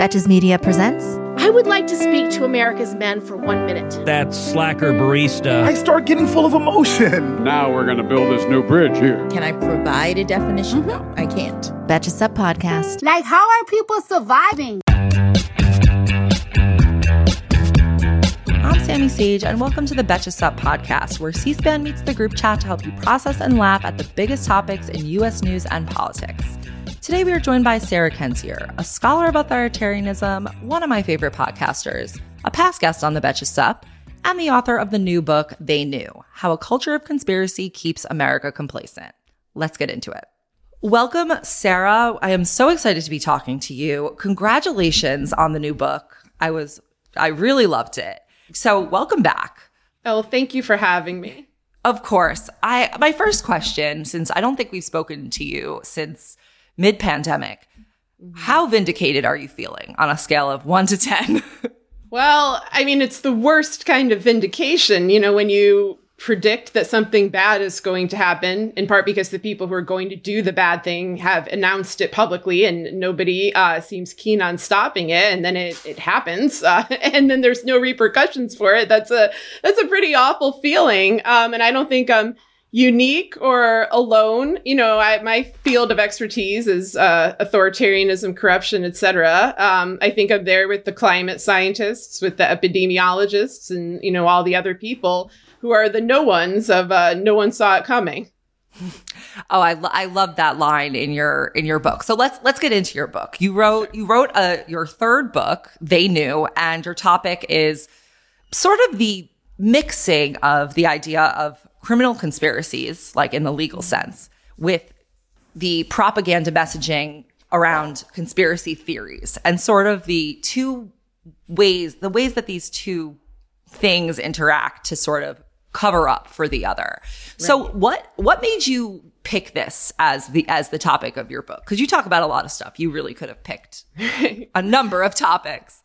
Betches Media presents. I would like to speak to America's men for one minute. That slacker barista. I start getting full of emotion. Now we're going to build this new bridge here. Can I provide a definition? Mm-hmm. No, I can't. Betches Sup Podcast. Like, how are people surviving? I'm Sami Sage, and welcome to the Betches Sup podcast, where C SPAN meets the group chat to help you process and laugh at the biggest topics in U.S. news and politics. Today, we are joined by Sarah Kendzior, a scholar of authoritarianism, one of my favorite podcasters, a past guest on the Betches Sup, and the author of the new book, They Knew How a Culture of Conspiracy Keeps America Complacent. Let's get into it. Welcome, Sarah. I am so excited to be talking to you. Congratulations on the new book. I was, I really loved it. So, welcome back. Oh, thank you for having me. Of course. I my first question since I don't think we've spoken to you since mid pandemic. How vindicated are you feeling on a scale of 1 to 10? well, I mean it's the worst kind of vindication, you know, when you predict that something bad is going to happen, in part because the people who are going to do the bad thing have announced it publicly and nobody uh, seems keen on stopping it. And then it, it happens. Uh, and then there's no repercussions for it. That's a, that's a pretty awful feeling. Um, and I don't think, um, unique or alone. You know, I, my field of expertise is uh, authoritarianism, corruption, etc. Um, I think I'm there with the climate scientists, with the epidemiologists, and you know all the other people who are the no ones of uh, no one saw it coming. Oh, I, lo- I love that line in your in your book. So let's let's get into your book. You wrote you wrote a your third book, They Knew, and your topic is sort of the mixing of the idea of criminal conspiracies, like in the legal mm-hmm. sense, with the propaganda messaging around conspiracy theories and sort of the two ways, the ways that these two things interact to sort of cover up for the other. Right. So what what made you pick this as the as the topic of your book? Cuz you talk about a lot of stuff. You really could have picked a number of topics.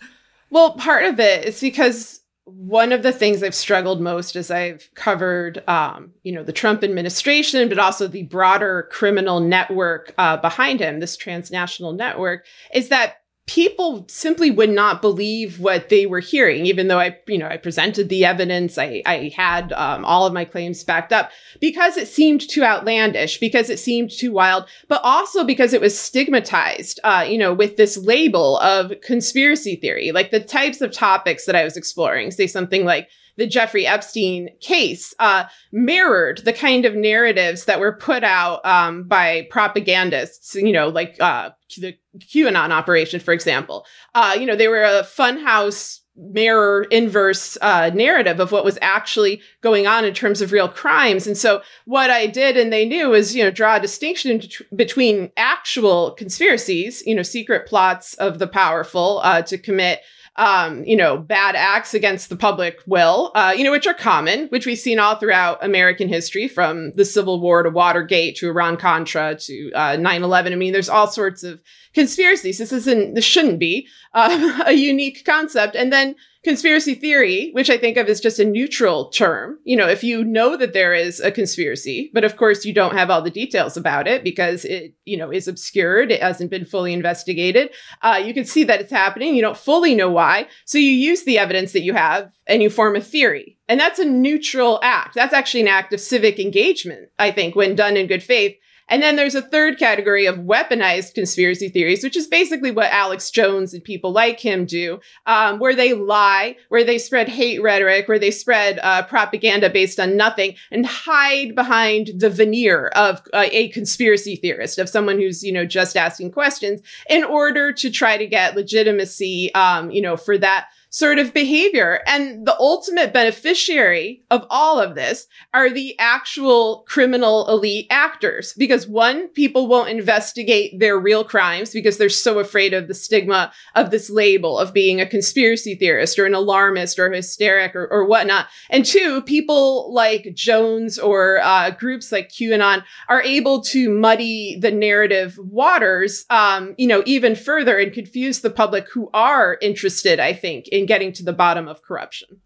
Well, part of it is because one of the things I've struggled most as I've covered, um, you know, the Trump administration, but also the broader criminal network uh, behind him, this transnational network, is that people simply would not believe what they were hearing, even though I, you know, I presented the evidence, I, I had um, all of my claims backed up because it seemed too outlandish, because it seemed too wild, but also because it was stigmatized, uh, you know, with this label of conspiracy theory, like the types of topics that I was exploring, say something like the Jeffrey Epstein case uh, mirrored the kind of narratives that were put out um, by propagandists, you know, like uh, the QAnon operation, for example. Uh, you know, they were a funhouse mirror inverse uh, narrative of what was actually going on in terms of real crimes. And so what I did and they knew is, you know, draw a distinction between actual conspiracies, you know, secret plots of the powerful uh, to commit um, you know, bad acts against the public will, uh, you know, which are common, which we've seen all throughout American history from the Civil War to Watergate to Iran Contra to uh, 9 11. I mean, there's all sorts of conspiracies. This isn't, this shouldn't be uh, a unique concept. And then conspiracy theory, which I think of as just a neutral term. You know, if you know that there is a conspiracy, but of course you don't have all the details about it because it, you know, is obscured. It hasn't been fully investigated. Uh, you can see that it's happening. You don't fully know why. So you use the evidence that you have and you form a theory. And that's a neutral act. That's actually an act of civic engagement, I think, when done in good faith. And then there's a third category of weaponized conspiracy theories, which is basically what Alex Jones and people like him do, um, where they lie, where they spread hate rhetoric, where they spread uh, propaganda based on nothing and hide behind the veneer of uh, a conspiracy theorist, of someone who's, you know, just asking questions in order to try to get legitimacy, um, you know, for that sort of behavior. And the ultimate beneficiary of all of this are the actual criminal elite actors. Because one, people won't investigate their real crimes because they're so afraid of the stigma of this label of being a conspiracy theorist or an alarmist or hysteric or, or whatnot. And two, people like Jones or uh, groups like QAnon are able to muddy the narrative waters, um, you know, even further and confuse the public who are interested, I think, in getting to the bottom of corruption.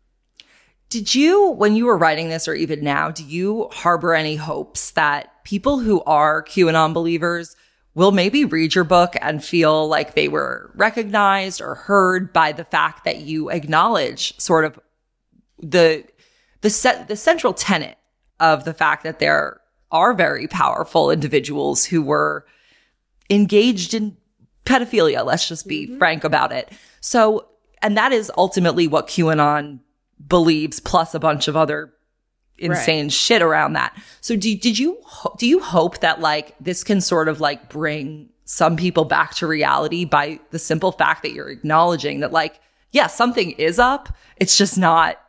Did you, when you were writing this or even now, do you harbor any hopes that people who are QAnon believers will maybe read your book and feel like they were recognized or heard by the fact that you acknowledge sort of the, the set, the central tenet of the fact that there are very powerful individuals who were engaged in pedophilia. Let's just be mm-hmm. frank about it. So and that is ultimately what QAnon believes, plus a bunch of other insane right. shit around that. So do, did you, do you hope that like this can sort of like bring some people back to reality by the simple fact that you're acknowledging that like, yeah, something is up. It's just not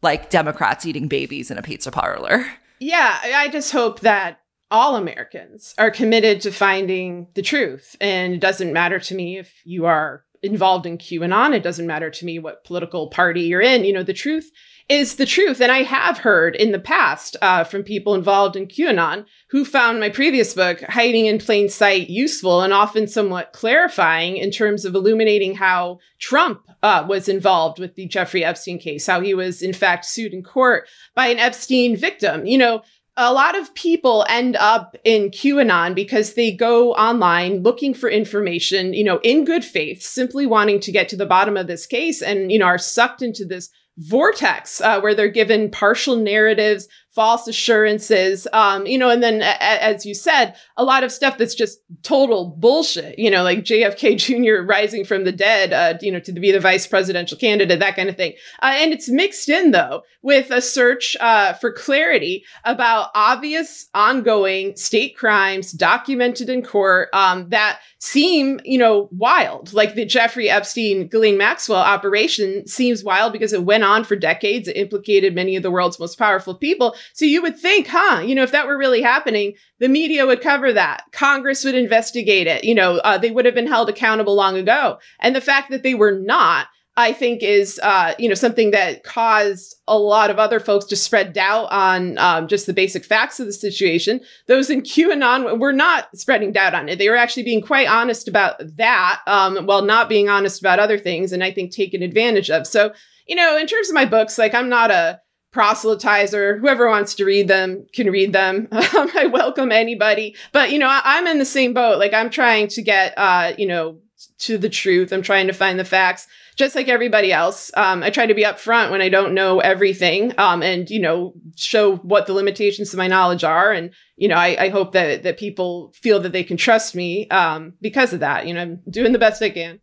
like Democrats eating babies in a pizza parlor. Yeah. I just hope that all Americans are committed to finding the truth. And it doesn't matter to me if you are involved in QAnon. It doesn't matter to me what political party you're in. You know, the truth is the truth. And I have heard in the past uh, from people involved in QAnon who found my previous book, Hiding in Plain Sight, useful and often somewhat clarifying in terms of illuminating how Trump uh, was involved with the Jeffrey Epstein case, how he was in fact sued in court by an Epstein victim. You know, a lot of people end up in QAnon because they go online looking for information, you know, in good faith, simply wanting to get to the bottom of this case and, you know, are sucked into this vortex uh, where they're given partial narratives false assurances, um, you know, and then a- as you said, a lot of stuff that's just total bullshit, you know, like JFK Jr. rising from the dead, uh, you know, to be the vice presidential candidate, that kind of thing. Uh, and it's mixed in though with a search uh, for clarity about obvious ongoing state crimes documented in court um, that seem, you know, wild. Like the Jeffrey Epstein, Ghislaine Maxwell operation seems wild because it went on for decades. It implicated many of the world's most powerful people. So you would think, huh, you know, if that were really happening, the media would cover that. Congress would investigate it. You know, uh, they would have been held accountable long ago. And the fact that they were not, I think is, uh, you know, something that caused a lot of other folks to spread doubt on um, just the basic facts of the situation. Those in QAnon were not spreading doubt on it. They were actually being quite honest about that, um, while not being honest about other things, and I think taken advantage of. So, you know, in terms of my books, like I'm not a proselytizer. Whoever wants to read them can read them. Um, I welcome anybody. But, you know, I, am in the same boat. Like I'm trying to get, uh, you know, to the truth. I'm trying to find the facts just like everybody else. Um, I try to be upfront when I don't know everything, um, and you know, show what the limitations to my knowledge are. And you know, I, I hope that that people feel that they can trust me um, because of that. You know, I'm doing the best I can.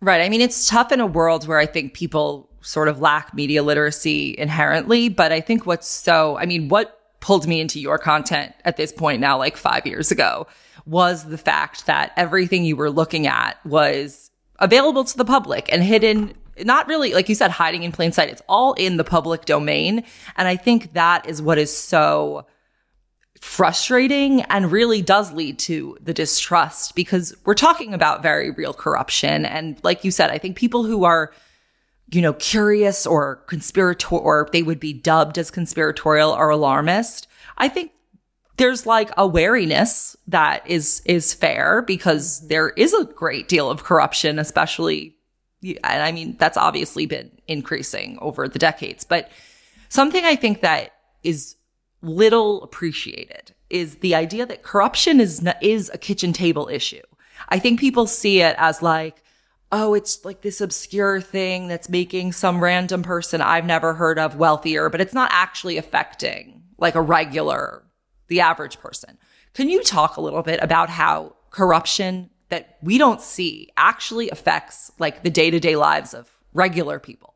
Right. I mean, it's tough in a world where I think people sort of lack media literacy inherently. But I think what's so, I mean, what pulled me into your content at this point now, like five years ago, was the fact that everything you were looking at was available to the public and hidden not really, like you said, hiding in plain sight. It's all in the public domain. And I think that is what is so frustrating and really does lead to the distrust because we're talking about very real corruption. And like you said, I think people who are you know, curious or conspiratorial, or they would be dubbed as conspiratorial or alarmist. I think there's like a wariness that is, is fair because there is a great deal of corruption, especially, and I mean, that's obviously been increasing over the decades, but something I think that is little appreciated is the idea that corruption is, is a kitchen table issue. I think people see it as like, oh, it's like this obscure thing that's making some random person I've never heard of wealthier, but it's not actually affecting like a regular, the average person. Can you talk a little bit about how corruption that we don't see actually affects like the day to day lives of regular people?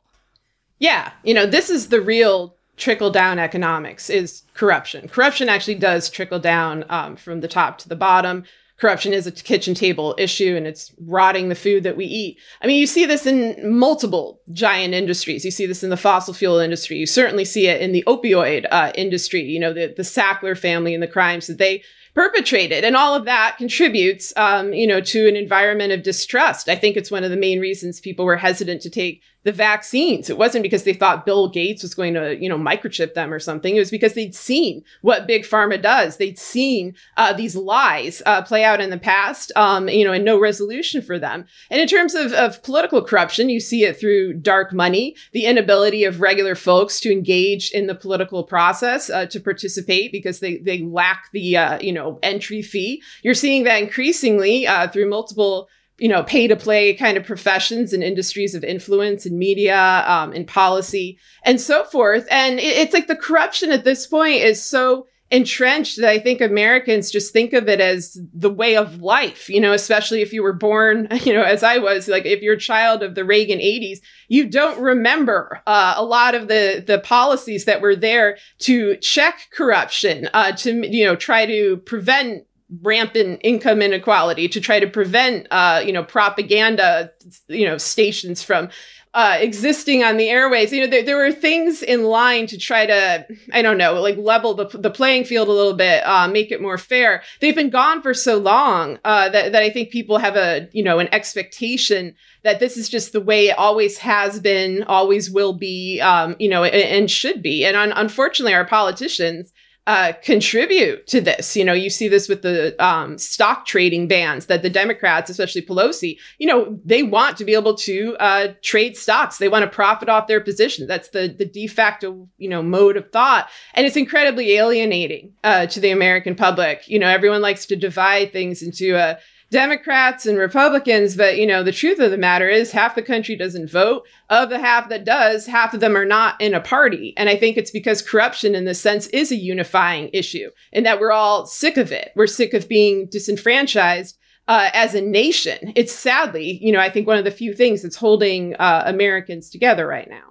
Yeah. You know, this is the real trickle down economics is corruption. Corruption actually does trickle down um, from the top to the bottom corruption is a kitchen table issue and it's rotting the food that we eat. I mean, you see this in multiple giant industries. You see this in the fossil fuel industry. You certainly see it in the opioid uh, industry. You know, the, the Sackler family and the crimes that they perpetrated. And all of that contributes, um, you know, to an environment of distrust. I think it's one of the main reasons people were hesitant to take the vaccines. It wasn't because they thought Bill Gates was going to, you know, microchip them or something. It was because they'd seen what big pharma does. They'd seen uh, these lies uh, play out in the past, um, you know, and no resolution for them. And in terms of, of political corruption, you see it through dark money, the inability of regular folks to engage in the political process, uh, to participate because they, they lack the, uh, you know, entry fee. You're seeing that increasingly uh, through multiple you know, pay to play kind of professions and industries of influence in media, um, in policy, and so forth. And it, it's like the corruption at this point is so entrenched that I think Americans just think of it as the way of life, you know, especially if you were born, you know, as I was, like if you're a child of the Reagan 80s, you don't remember uh, a lot of the, the policies that were there to check corruption, uh, to, you know, try to prevent rampant income inequality to try to prevent uh, you know propaganda you know stations from uh, existing on the airways. You know there, there were things in line to try to i don't know like level the, the playing field a little bit uh, make it more fair. They've been gone for so long uh, that, that i think people have a you know an expectation that this is just the way it always has been always will be um, you know and, and should be. And un- unfortunately our politicians uh, contribute to this. You know, you see this with the um, stock trading bans that the Democrats, especially Pelosi, you know, they want to be able to uh, trade stocks. They want to profit off their position. That's the the de facto, you know, mode of thought, and it's incredibly alienating uh, to the American public. You know, everyone likes to divide things into a Democrats and Republicans, but you know, the truth of the matter is half the country doesn't vote. Of the half that does, half of them are not in a party. And I think it's because corruption in this sense is a unifying issue and that we're all sick of it. We're sick of being disenfranchised uh, as a nation. It's sadly, you know, I think one of the few things that's holding uh, Americans together right now.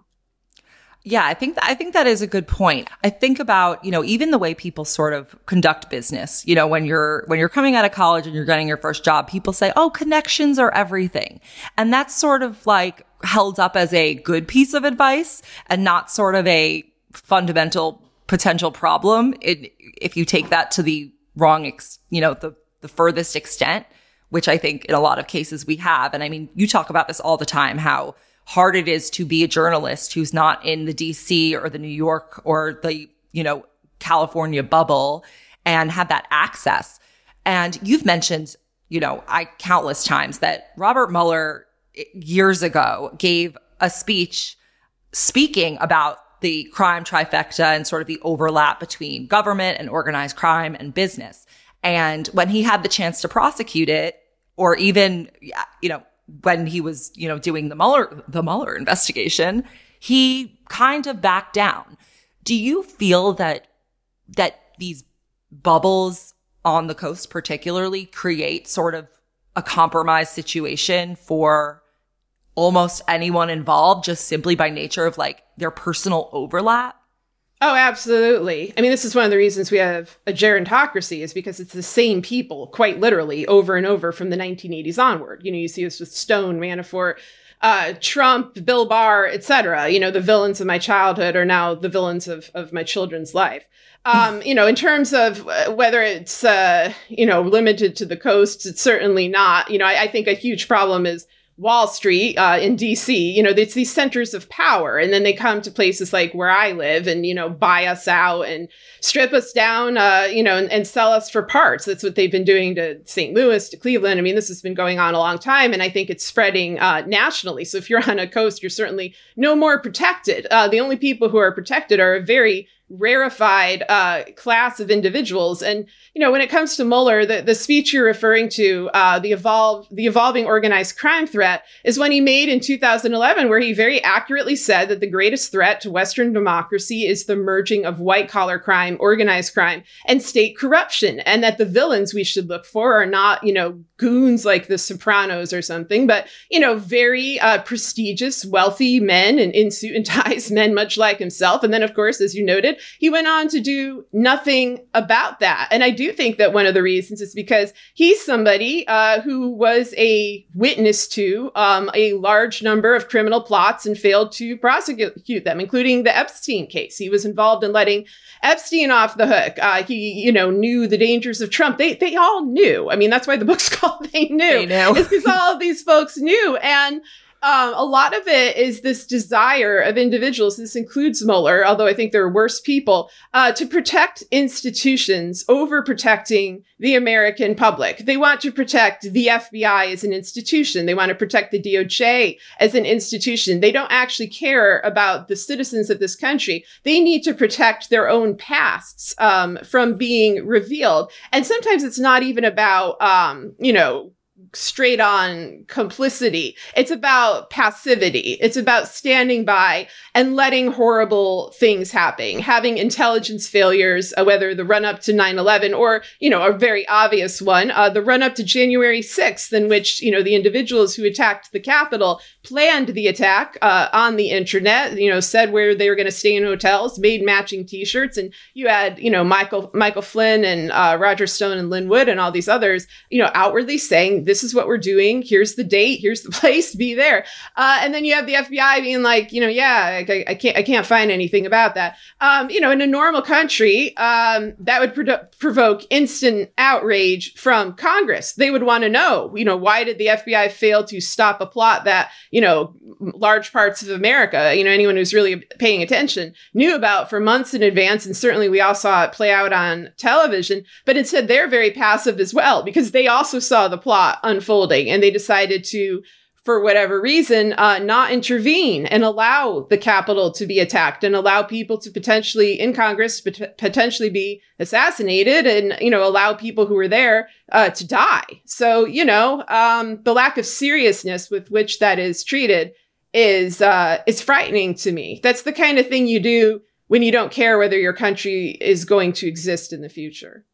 Yeah, I think th- I think that is a good point. I think about, you know, even the way people sort of conduct business. You know, when you're when you're coming out of college and you're getting your first job, people say, "Oh, connections are everything." And that's sort of like held up as a good piece of advice and not sort of a fundamental potential problem it, if you take that to the wrong, ex- you know, the the furthest extent, which I think in a lot of cases we have. And I mean, you talk about this all the time how hard it is to be a journalist who's not in the DC or the New York or the, you know, California bubble and have that access. And you've mentioned, you know, I countless times that Robert Mueller eh, years ago gave a speech speaking about the crime trifecta and sort of the overlap between government and organized crime and business. And when he had the chance to prosecute it, or even, you know, when he was, you know, doing the Mueller, the Mueller investigation, he kind of backed down. Do you feel that, that these bubbles on the coast particularly create sort of a compromise situation for almost anyone involved just simply by nature of like their personal overlap? Oh, absolutely. I mean, this is one of the reasons we have a gerontocracy is because it's the same people, quite literally, over and over from the 1980s onward. You know, you see this with Stone, Manafort, uh, Trump, Bill Barr, etc. You know, the villains of my childhood are now the villains of, of my children's life. Um, you know, in terms of uh, whether it's, uh, you know, limited to the coasts, it's certainly not. You know, I, I think a huge problem is Wall Street uh, in DC, you know, it's these centers of power. And then they come to places like where I live and, you know, buy us out and strip us down, uh, you know, and, and, sell us for parts. That's what they've been doing to St. Louis, to Cleveland. I mean, this has been going on a long time. And I think it's spreading uh, nationally. So if you're on a coast, you're certainly no more protected. Uh, the only people who are protected are a very rarefied uh, class of individuals. And you know, when it comes to Mueller, the, the speech you're referring to, uh, the evolve the evolving organized crime threat, is one he made in 2011, where he very accurately said that the greatest threat to Western democracy is the merging of white collar crime, organized crime, and state corruption, and that the villains we should look for are not, you know, goons like the Sopranos or something, but you know, very uh, prestigious, wealthy men and in suit and ties men, much like himself. And then, of course, as you noted he went on to do nothing about that. And I do think that one of the reasons is because he's somebody uh, who was a witness to um, a large number of criminal plots and failed to prosecute them, including the Epstein case. He was involved in letting Epstein off the hook. Uh, he, you know, knew the dangers of Trump. They, they all knew. I mean, that's why the book's called "They Knew." They knew. It's because all of these folks knew, and um, a lot of it is this desire of individuals, this includes Mueller, although I think there are worse people, uh, to protect institutions over protecting the American public. They want to protect the FBI as an institution. They want to protect the DOJ as an institution. They don't actually care about the citizens of this country. They need to protect their own pasts um, from being revealed. And sometimes it's not even about, um, you know, straight on complicity. It's about passivity. It's about standing by and letting horrible things happen, having intelligence failures, uh, whether the run up to 9 11 or, you know, a very obvious one, uh, the run up to January 6th, in which, you know, the individuals who attacked the Capitol planned the attack uh, on the internet, you know, said where they were going to stay in hotels, made matching t shirts. And you had, you know, Michael, Michael Flynn and uh, Roger Stone and Lin Wood and all these others, you know, outwardly saying, this is what we're doing. Here's the date. Here's the place. Be there. Uh, and then you have the FBI being like, you know, yeah, I, I can't, I can't find anything about that. Um, you know, in a normal country, um, that would pro- provoke instant outrage from Congress. They would want to know, you know, why did the FBI fail to stop a plot that, you know, large parts of America, you know, anyone who's really paying attention knew about for months in advance. And certainly we all saw it play out on television. But instead, they're very passive as well because they also saw the plot unfolding and they decided to for whatever reason, uh, not intervene and allow the Capitol to be attacked and allow people to potentially in Congress pot- potentially be assassinated and you know allow people who were there uh, to die. So you know um, the lack of seriousness with which that is treated is uh, is frightening to me. That's the kind of thing you do when you don't care whether your country is going to exist in the future.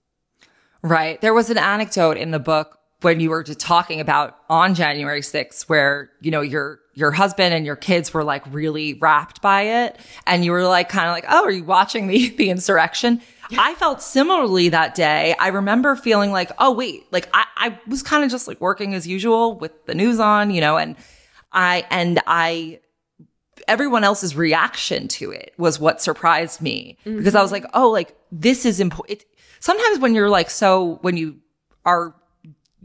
Right. There was an anecdote in the book when you were just talking about on January 6th, where, you know, your, your husband and your kids were like really wrapped by it. And you were like, kind of like, Oh, are you watching the, the insurrection? I felt similarly that day. I remember feeling like, Oh, wait, like I, I was kind of just like working as usual with the news on, you know, and I, and I, everyone else's reaction to it was what surprised me mm-hmm. because I was like, Oh, like this is important. Sometimes when you're like, so when you are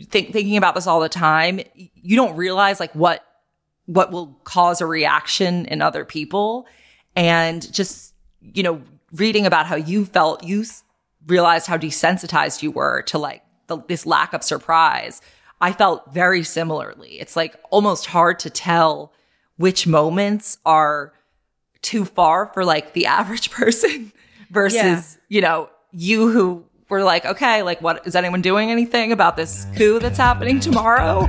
think, thinking about this all the time, you don't realize like what, what will cause a reaction in other people. And just, you know, reading about how you felt, you realized how desensitized you were to like the, this lack of surprise. I felt very similarly. It's like almost hard to tell which moments are too far for like the average person versus, yeah. you know, you who we're like, okay, like what is anyone doing anything about this coup that's happening tomorrow?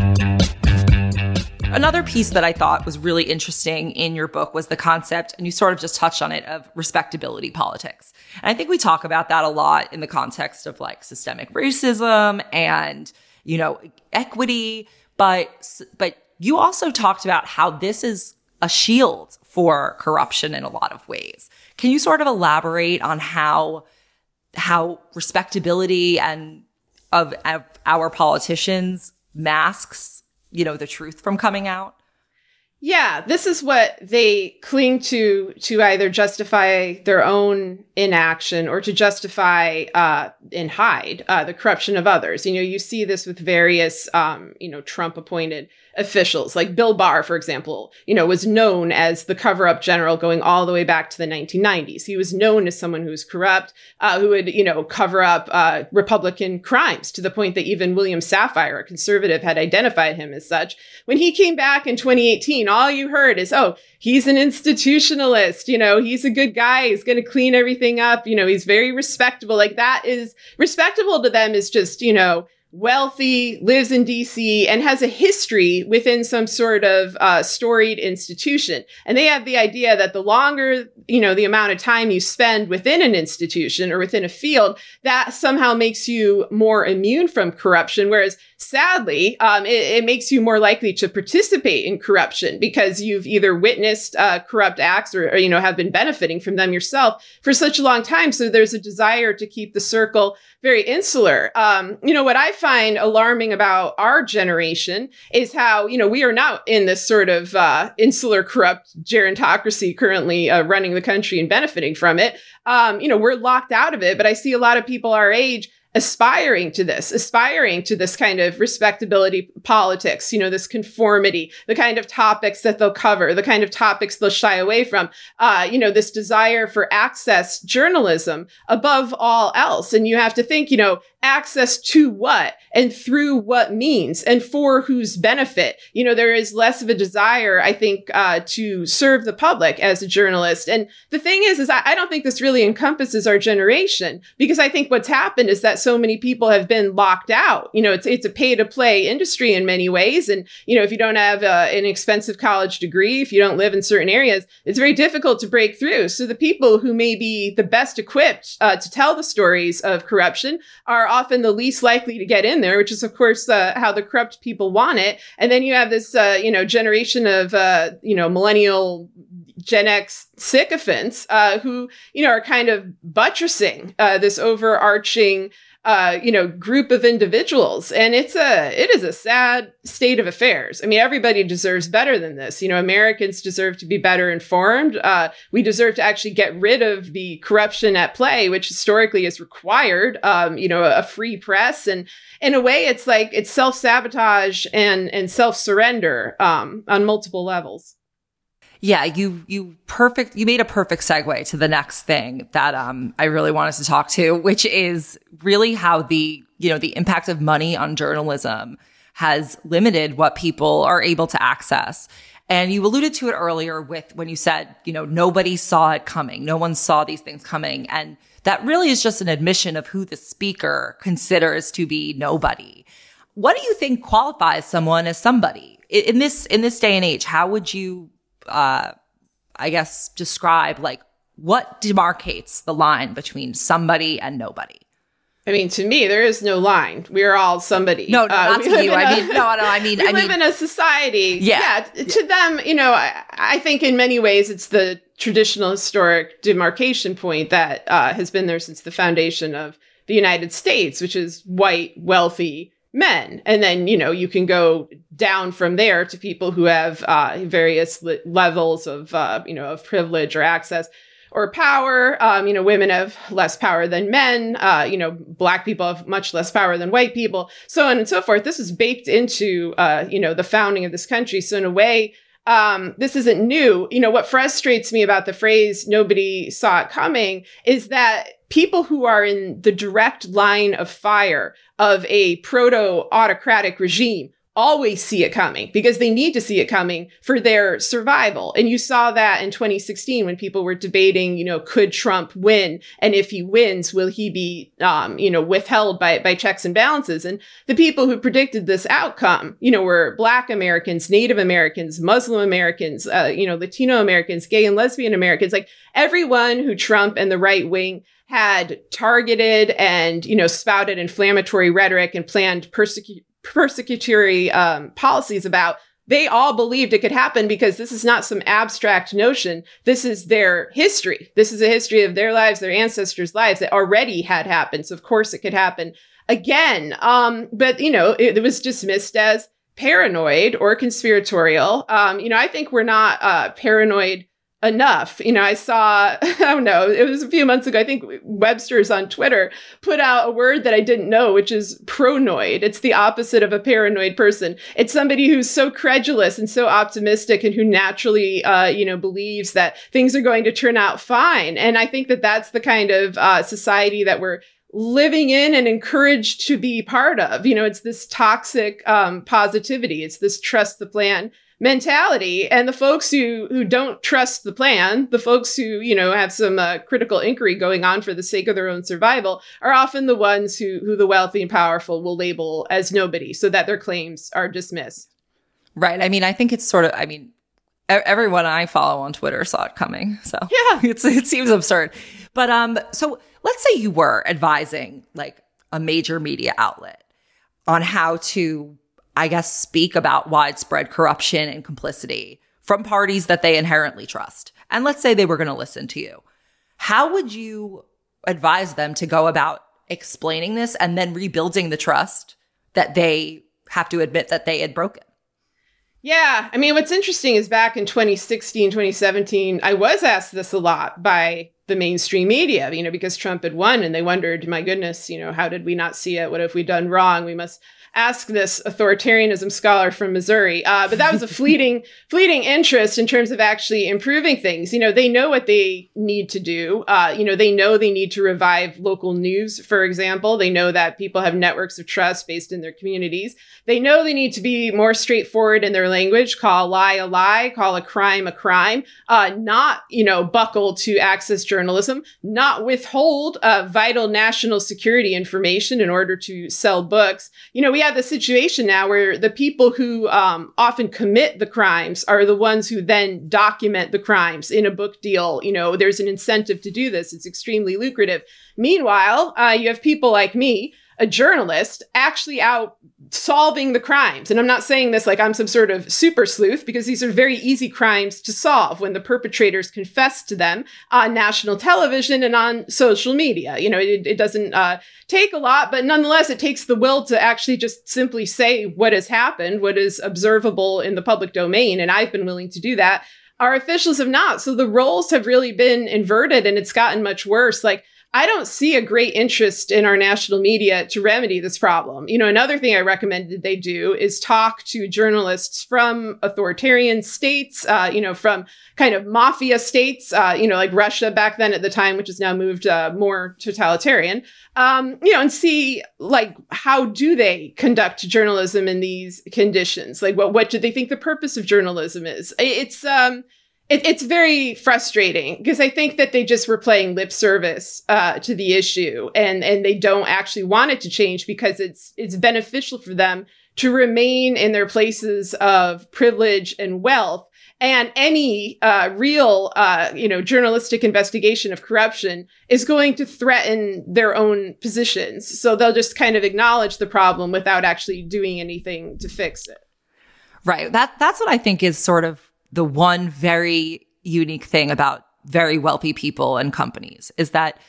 Another piece that I thought was really interesting in your book was the concept, and you sort of just touched on it, of respectability politics. And I think we talk about that a lot in the context of like systemic racism and, you know, equity. But, but you also talked about how this is a shield for corruption in a lot of ways. Can you sort of elaborate on how, how respectability and of, of our politicians masks you know, the truth from coming out? Yeah, this is what they cling to to either justify their own inaction or to justify uh, and hide uh, the corruption of others. You know, you see this with various, um, you know, Trump appointed officials, like Bill Barr, for example, you know, was known as the cover up general going all the way back to the 1990s. He was known as someone who was corrupt, uh, who would, you know, cover up uh, Republican crimes to the point that even William Safire, a conservative, had identified him as such. When he came back in 2018, all you heard is, oh, he's an institutionalist. You know, he's a good guy. He's going to clean everything up. You know, he's very respectable. Like that is respectable to them is just, you know, wealthy, lives in DC, and has a history within some sort of uh, storied institution. And they have the idea that the longer, you know, the amount of time you spend within an institution or within a field, that somehow makes you more immune from corruption. Whereas sadly, um, it, it, makes you more likely to participate in corruption because you've either witnessed uh, corrupt acts or, or, you know, have been benefiting from them yourself for such a long time. So there's a desire to keep the circle very insular. Um, you know, what I find alarming about our generation is how, you know, we are not in this sort of uh, insular, corrupt gerontocracy currently uh, running the country and benefiting from it. Um, you know, we're locked out of it, but I see a lot of people our age aspiring to this, aspiring to this kind of respectability politics, you know, this conformity, the kind of topics that they'll cover, the kind of topics they'll shy away from, uh, you know, this desire for access journalism above all else. And you have to think, you know, access to what and through what means and for whose benefit. You know, there is less of a desire, I think, uh, to serve the public as a journalist. And the thing is, is I, I don't think this really encompasses our generation because I think what's happened is that so many people have been locked out. You know, it's it's a pay to play industry in many ways, and you know, if you don't have uh, an expensive college degree, if you don't live in certain areas, it's very difficult to break through. So the people who may be the best equipped uh, to tell the stories of corruption are often the least likely to get in there, which is of course uh, how the corrupt people want it. And then you have this, uh, you know, generation of uh, you know millennial Gen X sycophants uh, who, you know, are kind of buttressing uh, this overarching uh, you know, group of individuals. And it's a, it is a sad state of affairs. I mean, everybody deserves better than this. You know, Americans deserve to be better informed. Uh, we deserve to actually get rid of the corruption at play, which historically is required, um, you know, a, free press. And in a way, it's like, it's self sabotage and, and self surrender, um, on multiple levels. Yeah, you you perfect you made a perfect segue to the next thing that um I really wanted to talk to, which is really how the you know the impact of money on journalism has limited what people are able to access. And you alluded to it earlier with when you said, you know, nobody saw it coming. No one saw these things coming. And that really is just an admission of who the speaker considers to be nobody. What do you think qualifies someone as somebody in this, in this day and age? How would you, uh, I guess describe like what demarcates the line between somebody and nobody? I mean, to me, there is no line. We are all somebody. No, no uh, not to you. I mean, no, no. I mean, we I live mean, in a society. Yeah. yeah. To them, you know, I, I, think in many ways it's the traditional historic demarcation point that uh, has been there since the foundation of the United States, which is white, wealthy men, and then you know you can go down from there to people who have uh, various levels of uh, you know of privilege or access or power. Um, you know, women have less power than men. Uh, you know, black people have much less power than white people, so on and so forth. This is baked into, uh, you know, the founding of this country. So in a way, um, this isn't new. You know, what frustrates me about the phrase "nobody saw it coming" is that people who are in the direct line of fire of a proto autocratic regime always see it coming because they need to see it coming for their survival. And you saw that in 2016 when people were debating, you know, could Trump win? And if he wins, will he be, um, you know, withheld by, by checks and balances? And the people who predicted this outcome, you know, were Black Americans, Native Americans, Muslim Americans, uh, you know, Latino Americans, gay and lesbian Americans, like everyone who Trump and the right wing had targeted and you know spouted inflammatory rhetoric and planned persecution persecutory um, policies about, they all believed it could happen because this is not some abstract notion. This is their history. This is a history of their lives, their ancestors' lives that already had happened. So of course it could happen again. Um, but you know, it, it was dismissed as paranoid or conspiratorial. Um, you know, I think we're not uh, paranoid enough. You know, I saw, I don't know, it was a few months ago, I think Webster's on Twitter put out a word that I didn't know, which is pronoid. It's the opposite of a paranoid person. It's somebody who's so credulous and so optimistic and who naturally, uh, you know, believes that things are going to turn out fine. And I think that that's the kind of uh, society that we're living in and encouraged to be part of. You know, it's this toxic um, positivity. It's this trust the plan mentality. And the folks who who don't trust the plan the folks who you know have some uh, critical inquiry going on for the sake of their own survival are often the ones who who the wealthy and powerful will label as nobody so that their claims are dismissed. Right. I mean i think it's sort of i mean everyone i follow on twitter saw it coming. So yeah. it's it seems absurd. But um so let's say you were advising like a major media outlet on how to I guess, speak about widespread corruption and complicity from parties that they inherently trust. And let's say they were going to listen to you. How would you advise them to go about explaining this and then rebuilding the trust that they have to admit that they had broken? Yeah. I mean, what's interesting is back in 2016, 2017, I was asked this a lot by the mainstream media, you know, because Trump had won and they wondered, my goodness, you know, how did we not see it? What have we done wrong? We must ask this authoritarianism scholar from Missouri. Uh, but that was a fleeting, fleeting interest in terms of actually improving things. You know, they know what they need to do. Uh, you know, they know they need to revive local news, for example. They know that people have networks of trust based in their communities. They know they need to be more straightforward in their language, call a lie a lie, call a crime a crime, uh, not, you know, buckle to access journalism, not withhold uh, vital national security information in order to sell books. You know, we have the situation now where the people who um, often commit the crimes are the ones who then document the crimes in a book deal. You know, there's an incentive to do this. It's extremely lucrative. Meanwhile, uh, you have people like me a journalist actually out solving the crimes. And I'm not saying this like I'm some sort of super sleuth because these are very easy crimes to solve when the perpetrators confess to them on national television and on social media. You know, it, it doesn't uh, take a lot, but nonetheless, it takes the will to actually just simply say what has happened, what is observable in the public domain. And I've been willing to do that. Our officials have not. So the roles have really been inverted and it's gotten much worse. Like, I don't see a great interest in our national media to remedy this problem. You know, another thing I recommended they do is talk to journalists from authoritarian states, uh, you know, from kind of mafia states, uh, you know, like Russia back then at the time, which has now moved uh, more totalitarian, um, you know, and see like how do they conduct journalism in these conditions? Like, what what do they think the purpose of journalism is? It's um, it, it's very frustrating because I think that they just were playing lip service uh, to the issue, and and they don't actually want it to change because it's it's beneficial for them to remain in their places of privilege and wealth. And any uh, real, uh, you know, journalistic investigation of corruption is going to threaten their own positions. So they'll just kind of acknowledge the problem without actually doing anything to fix it. Right. That that's what I think is sort of the one very unique thing about very wealthy people and companies is that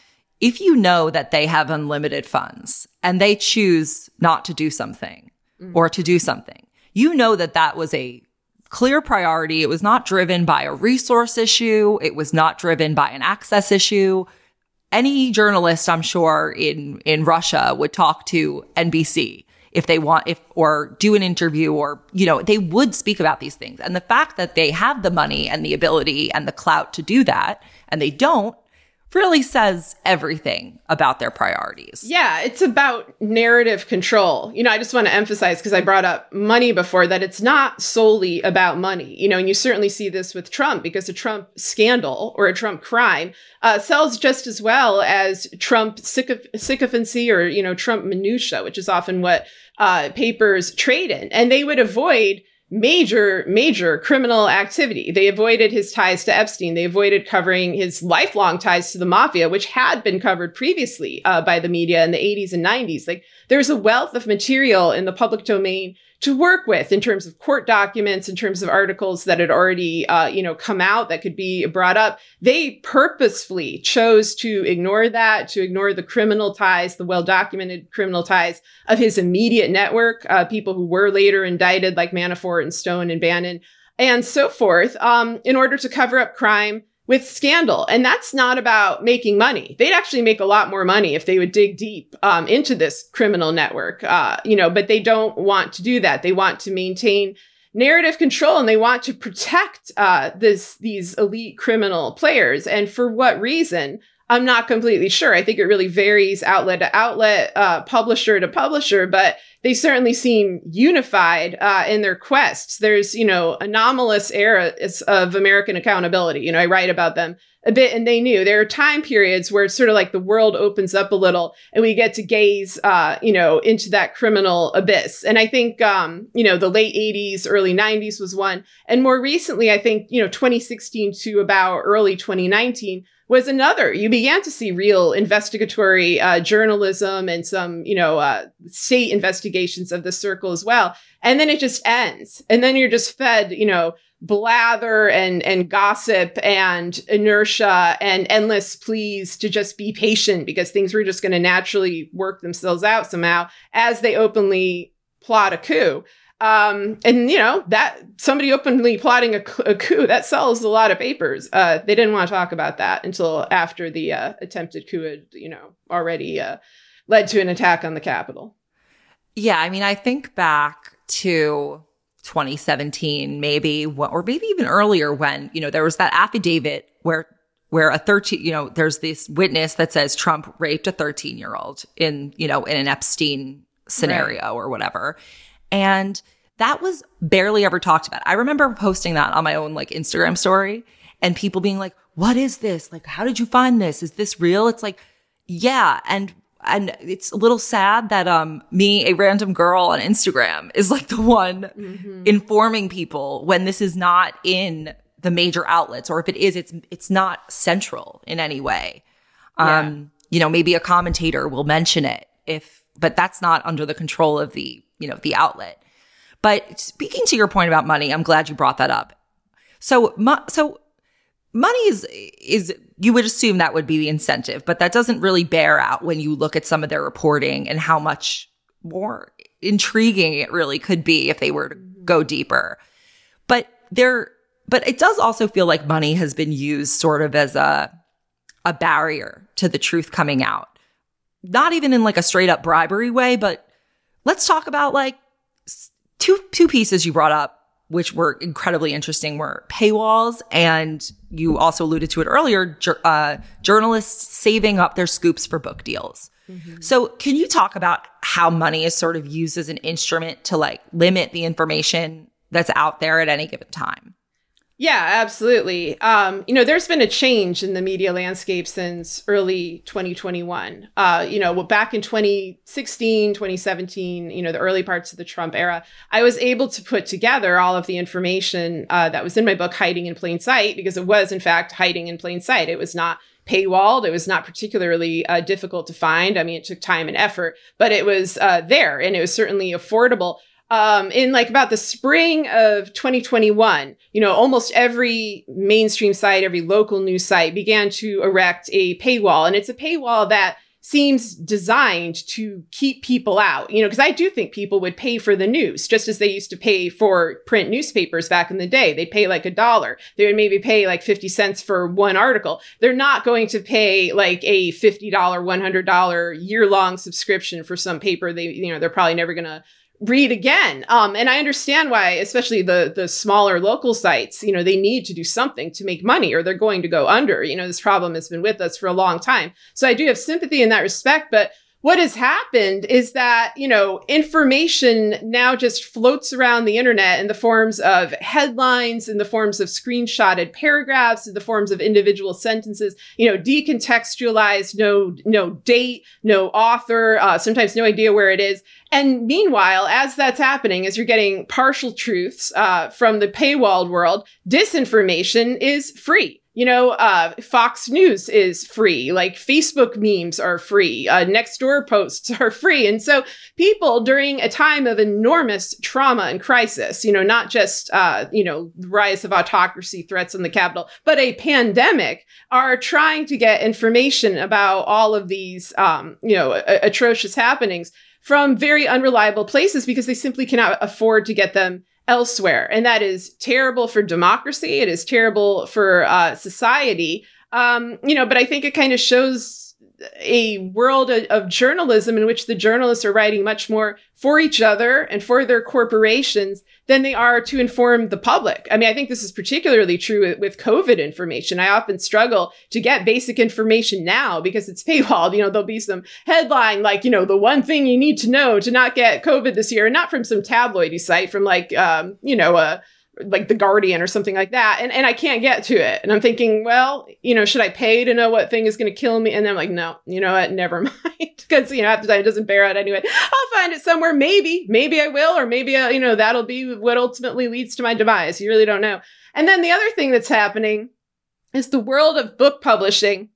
if you know that they have unlimited funds and they choose not to do something mm. or to do something, you know that that was a clear priority. It was not driven by a resource issue. It was not driven by an access issue. Any journalist, I'm sure in, in Russia would talk to NBC if they want, if, or do an interview or, you know, they would speak about these things. And the fact that they have the money and the ability and the clout to do that and they don't really says everything about their priorities. Yeah, it's about narrative control. You know, I just want to emphasize because I brought up money before that it's not solely about money. You know, and you certainly see this with Trump because a Trump scandal or a Trump crime uh, sells just as well as Trump sycophancy or, you know, Trump minutia, which is often what uh, papers trade in. And they would avoid major, major criminal activity. They avoided his ties to Epstein. They avoided covering his lifelong ties to the mafia, which had been covered previously uh, by the media in the 80s and 90s. Like there's a wealth of material in the public domain to work with in terms of court documents, in terms of articles that had already, uh, you know, come out that could be brought up. They purposefully chose to ignore that, to ignore the criminal ties, the well-documented criminal ties of his immediate network, uh, people who were later indicted, like Manafort and Stone and Bannon, and so forth, um, in order to cover up crime with scandal. And that's not about making money. They'd actually make a lot more money if they would dig deep um, into this criminal network, uh, you know, but they don't want to do that. They want to maintain narrative control and they want to protect uh, this these elite criminal players. And for what reason? I'm not completely sure. I think it really varies outlet to outlet, uh, publisher to publisher, but they certainly seem unified uh, in their quests. There's, you know, anomalous eras of American accountability. You know, I write about them a bit and they knew there are time periods where it's sort of like the world opens up a little and we get to gaze, uh, you know, into that criminal abyss. And I think, um, you know, the late 80s, early 90s was one. And more recently, I think, you know, 2016 to about early 2019 was another. You began to see real investigatory uh, journalism and some, you know, uh, state investigations of the circle as well. And then it just ends. And then you're just fed, you know, blather and and gossip and inertia and endless pleas to just be patient because things were just going to naturally work themselves out somehow as they openly plot a coup. Um, and you know that somebody openly plotting a, a, coup that sells a lot of papers. Uh, they didn't want to talk about that until after the uh, attempted coup had, you know, already uh, led to an attack on the Capitol. Yeah, I mean, I think back to 2017, maybe, or maybe even earlier, when you know there was that affidavit where where a 13, you know, there's this witness that says Trump raped a 13 year old in, you know, in an Epstein scenario right. or whatever. And that was barely ever talked about. I remember posting that on my own like Instagram story and people being like, what is this? Like, how did you find this? Is this real? It's like, yeah. And, and it's a little sad that, um, me, a random girl on Instagram is like the one mm-hmm. informing people when this is not in the major outlets, or if it is, it's, it's not central in any way. Yeah. Um, you know, maybe a commentator will mention it if, but that's not under the control of the you know, the outlet. But speaking to your point about money, I'm glad you brought that up. So, mo- so money is, is, you would assume that would be the incentive, but that doesn't really bear out when you look at some of their reporting and how much more intriguing it really could be if they were to go deeper. But there, but it does also feel like money has been used sort of as a, a barrier to the truth coming out. Not even in like a straight up bribery way, but let's talk about like two two pieces you brought up which were incredibly interesting were paywalls and you also alluded to it earlier uh, journalists saving up their scoops for book deals mm-hmm. so can you talk about how money is sort of used as an instrument to like limit the information that's out there at any given time yeah, absolutely. Um, you know, there's been a change in the media landscape since early 2021. Uh, you know, back in 2016, 2017, you know, the early parts of the Trump era, I was able to put together all of the information uh, that was in my book, Hiding in Plain Sight, because it was, in fact, hiding in plain sight. It was not paywalled. It was not particularly uh, difficult to find. I mean, it took time and effort, but it was uh, there and it was certainly affordable um, in like about the spring of 2021, you know, almost every mainstream site, every local news site began to erect a paywall. And it's a paywall that seems designed to keep people out, you know, because I do think people would pay for the news just as they used to pay for print newspapers back in the day. They'd pay like a dollar. They would maybe pay like 50 cents for one article. They're not going to pay like a $50, $100 year long subscription for some paper. They, you know, they're probably never going to read again. Um, and I understand why, especially the the smaller local sites, you know, they need to do something to make money or they're going to go under. You know, this problem has been with us for a long time. So I do have sympathy in that respect, but what has happened is that, you know, information now just floats around the internet in the forms of headlines, in the forms of screenshotted paragraphs, in the forms of individual sentences, you know, decontextualized, no, no date, no author, uh, sometimes no idea where it is. And meanwhile, as that's happening, as you're getting partial truths uh, from the paywalled world, disinformation is free. You know, uh, Fox News is free. Like Facebook memes are free. Uh, Nextdoor posts are free. And so people during a time of enormous trauma and crisis, you know, not just, uh, you know, rise of autocracy threats in the capital, but a pandemic are trying to get information about all of these, um, you know, a- atrocious happenings from very unreliable places because they simply cannot afford to get them elsewhere. And that is terrible for democracy. It is terrible for uh, society. Um, you know, but I think it kind of shows a world of, journalism in which the journalists are writing much more for each other and for their corporations than they are to inform the public. I mean, I think this is particularly true with, with COVID information. I often struggle to get basic information now because it's paywalled. You know, there'll be some headline like, you know, the one thing you need to know to not get COVID this year, and not from some tabloidy site, from like, um, you know, a like the Guardian or something like that, and and I can't get to it. And I'm thinking, well, you know, should I pay to know what thing is going to kill me? And I'm like, no, you know what? Never mind, because you know the time it doesn't bear out anyway. I'll find it somewhere. Maybe, maybe I will, or maybe uh, you know that'll be what ultimately leads to my demise. You really don't know. And then the other thing that's happening is the world of book publishing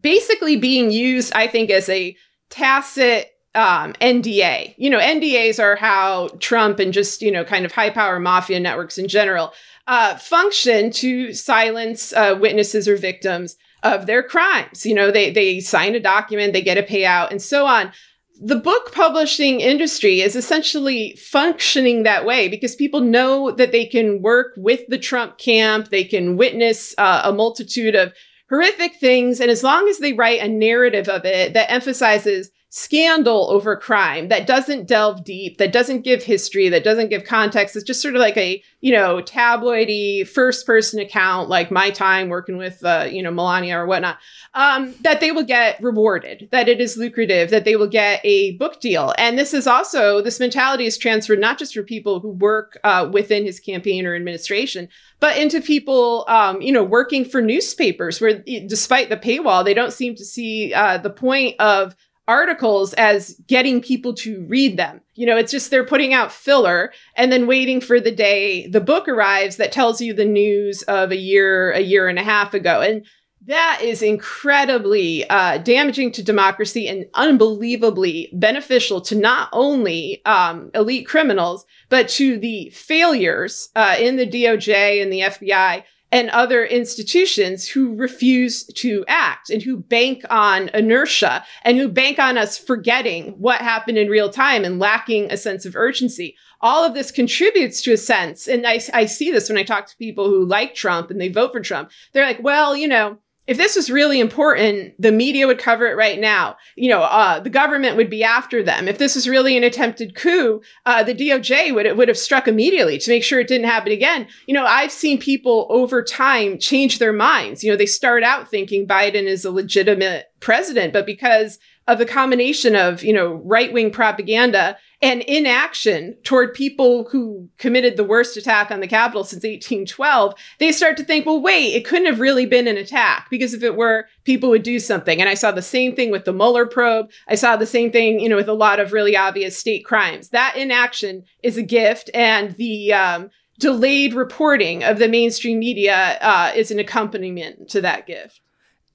basically being used, I think, as a tacit um, NDA. You know, NDAs are how Trump and just, you know, kind of high power mafia networks in general uh, function to silence uh, witnesses or victims of their crimes. You know, they, they sign a document, they get a payout, and so on. The book publishing industry is essentially functioning that way because people know that they can work with the Trump camp, they can witness uh, a multitude of horrific things. And as long as they write a narrative of it that emphasizes scandal over crime that doesn't delve deep, that doesn't give history, that doesn't give context. It's just sort of like a, you know, tabloidy first person account, like my time working with, uh, you know, Melania or whatnot, um, that they will get rewarded, that it is lucrative, that they will get a book deal. And this is also, this mentality is transferred not just for people who work uh, within his campaign or administration, but into people, um, you know, working for newspapers where despite the paywall, they don't seem to see uh, the point of articles as getting people to read them. You know, it's just they're putting out filler and then waiting for the day the book arrives that tells you the news of a year, a year and a half ago. And that is incredibly uh, damaging to democracy and unbelievably beneficial to not only um, elite criminals, but to the failures uh, in the DOJ and the FBI and other institutions who refuse to act and who bank on inertia and who bank on us forgetting what happened in real time and lacking a sense of urgency. All of this contributes to a sense. And I, I see this when I talk to people who like Trump and they vote for Trump. They're like, well, you know, if this was really important, the media would cover it right now. You know, uh, the government would be after them. If this was really an attempted coup, uh, the DOJ would would have struck immediately to make sure it didn't happen again. You know, I've seen people over time change their minds. You know, they start out thinking Biden is a legitimate president, but because of the combination of, you know, right wing propaganda and inaction toward people who committed the worst attack on the Capitol since 1812, they start to think, well, wait, it couldn't have really been an attack because if it were, people would do something. And I saw the same thing with the Mueller probe. I saw the same thing, you know, with a lot of really obvious state crimes. That inaction is a gift. And the, um, delayed reporting of the mainstream media uh, is an accompaniment to that gift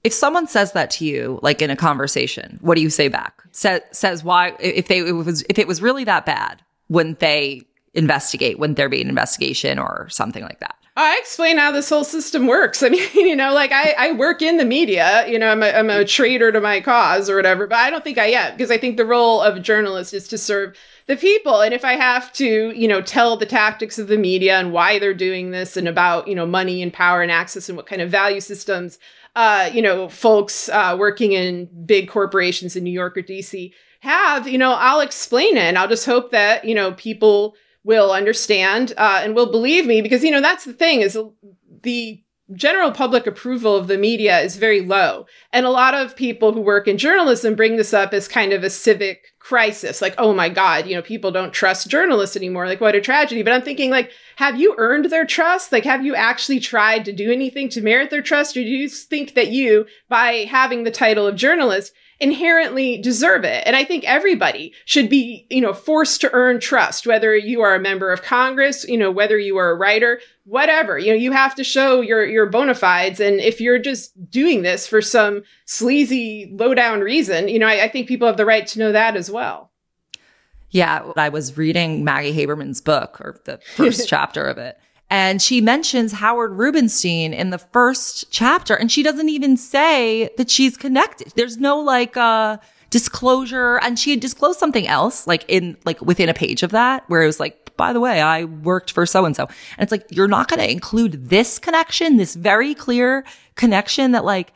if someone says that to you, like in a conversation, what do you say back? Sa- says why, if they, it was, if it was really that bad, wouldn't they investigate? Wouldn't there be an investigation or something like that? I explain how this whole system works. I mean, you know, like I, I work in the media, you know, I'm a, I'm a mm-hmm. traitor to my cause or whatever, but I don't think I am because I think the role of a journalist is to serve the people. And if I have to, you know, tell the tactics of the media and why they're doing this and about, you know, money and power and access and what kind of value systems uh, you know, folks uh, working in big corporations in New York or DC have, you know, I'll explain it and I'll just hope that, you know, people will understand uh, and will believe me because, you know, that's the thing is the general public approval of the media is very low. And a lot of people who work in journalism bring this up as kind of a civic crisis. Like, oh my God, you know, people don't trust journalists anymore. Like, what a tragedy. But I'm thinking, like, have you earned their trust? Like, have you actually tried to do anything to merit their trust? Or do you think that you, by having the title of journalist, inherently deserve it. And I think everybody should be, you know, forced to earn trust, whether you are a member of Congress, you know, whether you are a writer, whatever. You know, you have to show your your bona fides. And if you're just doing this for some sleazy, low down reason, you know, I, I think people have the right to know that as well. Yeah, I was reading Maggie Haberman's book or the first chapter of it. And she mentions Howard Rubenstein in the first chapter, and she doesn't even say that she's connected. There's no like, uh, disclosure. And she had disclosed something else, like in, like within a page of that, where it was like, by the way, I worked for so and so. And it's like, you're not going to include this connection, this very clear connection that like,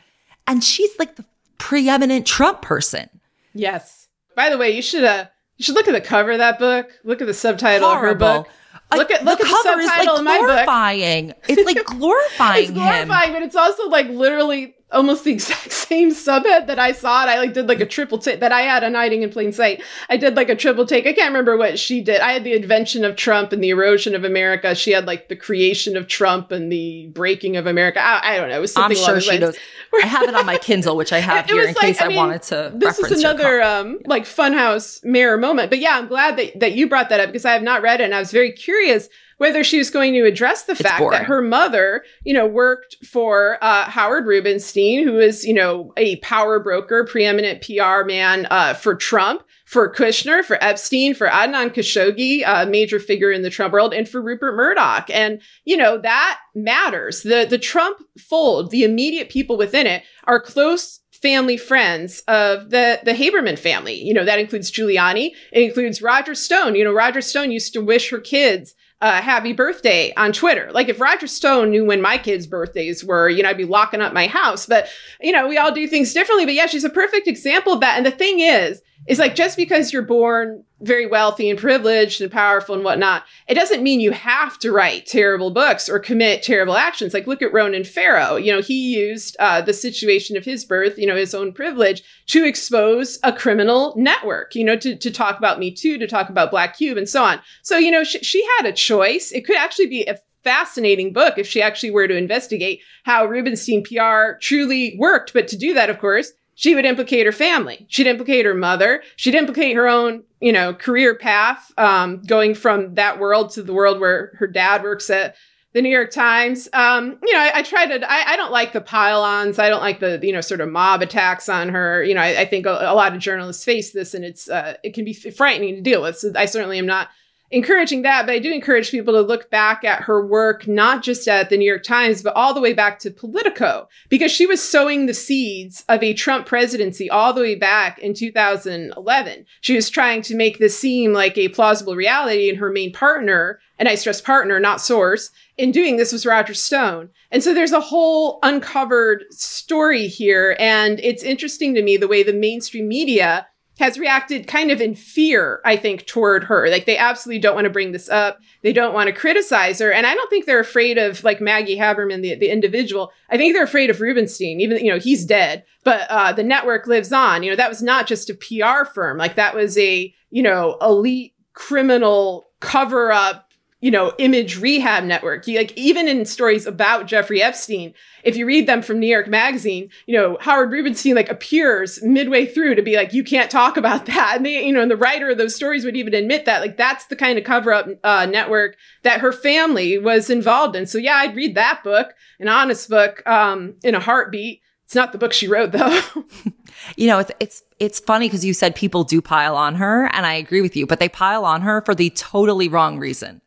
and she's like the preeminent Trump person. Yes. By the way, you should, uh, you should look at the cover of that book. Look at the subtitle Horrible. of her book. Look at look the at cover the is like of my book. glorifying. It's like glorifying it's glorifying, him. but it's also like literally almost the exact same subhead that I saw it. I like did like a triple take that I had on hiding in plain sight. I did like a triple take. I can't remember what she did. I had the invention of Trump and the erosion of America. She had like the creation of Trump and the breaking of America. I, I don't know. It was something I'm sure she knows. I have it on my Kindle, which I have It here was in like- case I, mean, wanted to. This is another um like funhouse mirror moment. But yeah, I'm glad that that you brought that up because I have not read it and I was very curious whether she was going to address the fact that her mother, you know, worked for uh, Howard Rubenstein, who is, you know, a power broker, preeminent PR man uh, for Trump, for Kushner, for Epstein, for Adnan Khashoggi, a major figure in the Trump world, and for Rupert Murdoch. And, you know, that matters. The, the Trump fold, the immediate people within it are close family friends of the the Haberman family. You know, that includes Giuliani. It includes Roger Stone. You know, Roger Stone used to wish her kids uh, happy birthday on Twitter. Like if Roger Stone knew when my kids' birthdays were, you know, I'd be locking up my house. But you know, we all do things differently. But yeah, she's a perfect example of that. And the thing is, is like just because you're born very wealthy and privileged and powerful and whatnot, it doesn't mean you have to write terrible books or commit terrible actions. Like look at Ronan Farrow. You know, he used uh, the situation of his birth, you know, his own privilege to expose a criminal network, you know, to, to talk about Me Too, to talk about Black Cube and so on. So, you know, sh- she had a choice. It could actually be a fascinating book if she actually were to investigate how Rubenstein PR truly worked. But to do that, of course, she would implicate her family. She'd implicate her mother. She'd implicate her own, you know, career path, um, going from that world to the world where her dad works at the New York Times. Um, you know, I, I try to, I, I don't like the pile-ons. I don't like the, you know, sort of mob attacks on her. You know, I, I think a, a lot of journalists face this and it's, uh, it can be frightening to deal with. So I certainly am not encouraging that, but I do encourage people to look back at her work, not just at the New York Times, but all the way back to Politico, because she was sowing the seeds of a Trump presidency all the way back in 2011. She was trying to make this seem like a plausible reality, and her main partner, and I stress partner, not source, in doing this was Roger Stone. And so there's a whole uncovered story here. And it's interesting to me the way the mainstream media has reacted kind of in fear, I think, toward her. Like they absolutely don't want to bring this up. They don't want to criticize her. And I don't think they're afraid of like Maggie Haberman, the, the individual. I think they're afraid of Rubenstein, even, you know, he's dead, but uh, the network lives on. You know, that was not just a PR firm. Like that was a, you know, elite criminal cover up you know, image rehab network. You, like even in stories about Jeffrey Epstein, if you read them from New York Magazine, you know, Howard Rubenstein like appears midway through to be like, you can't talk about that. And they, you know, and the writer of those stories would even admit that. Like that's the kind of cover up uh, network that her family was involved in. So yeah, I'd read that book, an honest book, um, in a heartbeat. It's not the book she wrote though. you know, it's it's it's funny because you said people do pile on her, and I agree with you, but they pile on her for the totally wrong reason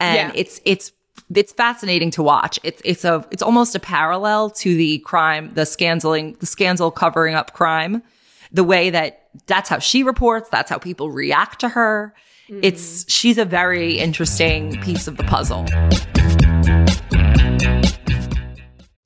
and yeah. it's it's it's fascinating to watch. It's it's a it's almost a parallel to the crime, the scandaling, the scandal covering up crime. The way that that's how she reports, that's how people react to her. Mm. It's she's a very interesting piece of the puzzle.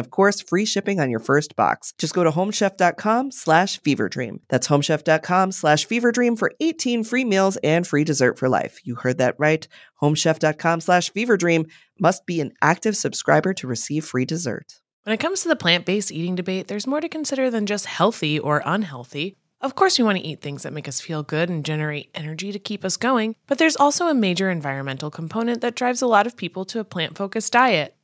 of course, free shipping on your first box. Just go to homechef.com slash feverdream. That's homechef.com slash feverdream for 18 free meals and free dessert for life. You heard that right. Homechef.com slash feverdream must be an active subscriber to receive free dessert. When it comes to the plant based eating debate, there's more to consider than just healthy or unhealthy. Of course, we want to eat things that make us feel good and generate energy to keep us going, but there's also a major environmental component that drives a lot of people to a plant focused diet.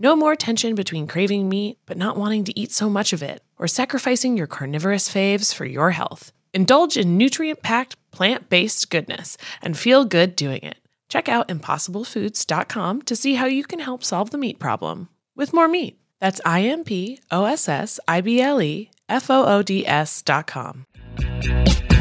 No more tension between craving meat but not wanting to eat so much of it, or sacrificing your carnivorous faves for your health. Indulge in nutrient packed, plant based goodness and feel good doing it. Check out impossiblefoods.com to see how you can help solve the meat problem with more meat. That's I M P O S S I B L E F O O D S.com.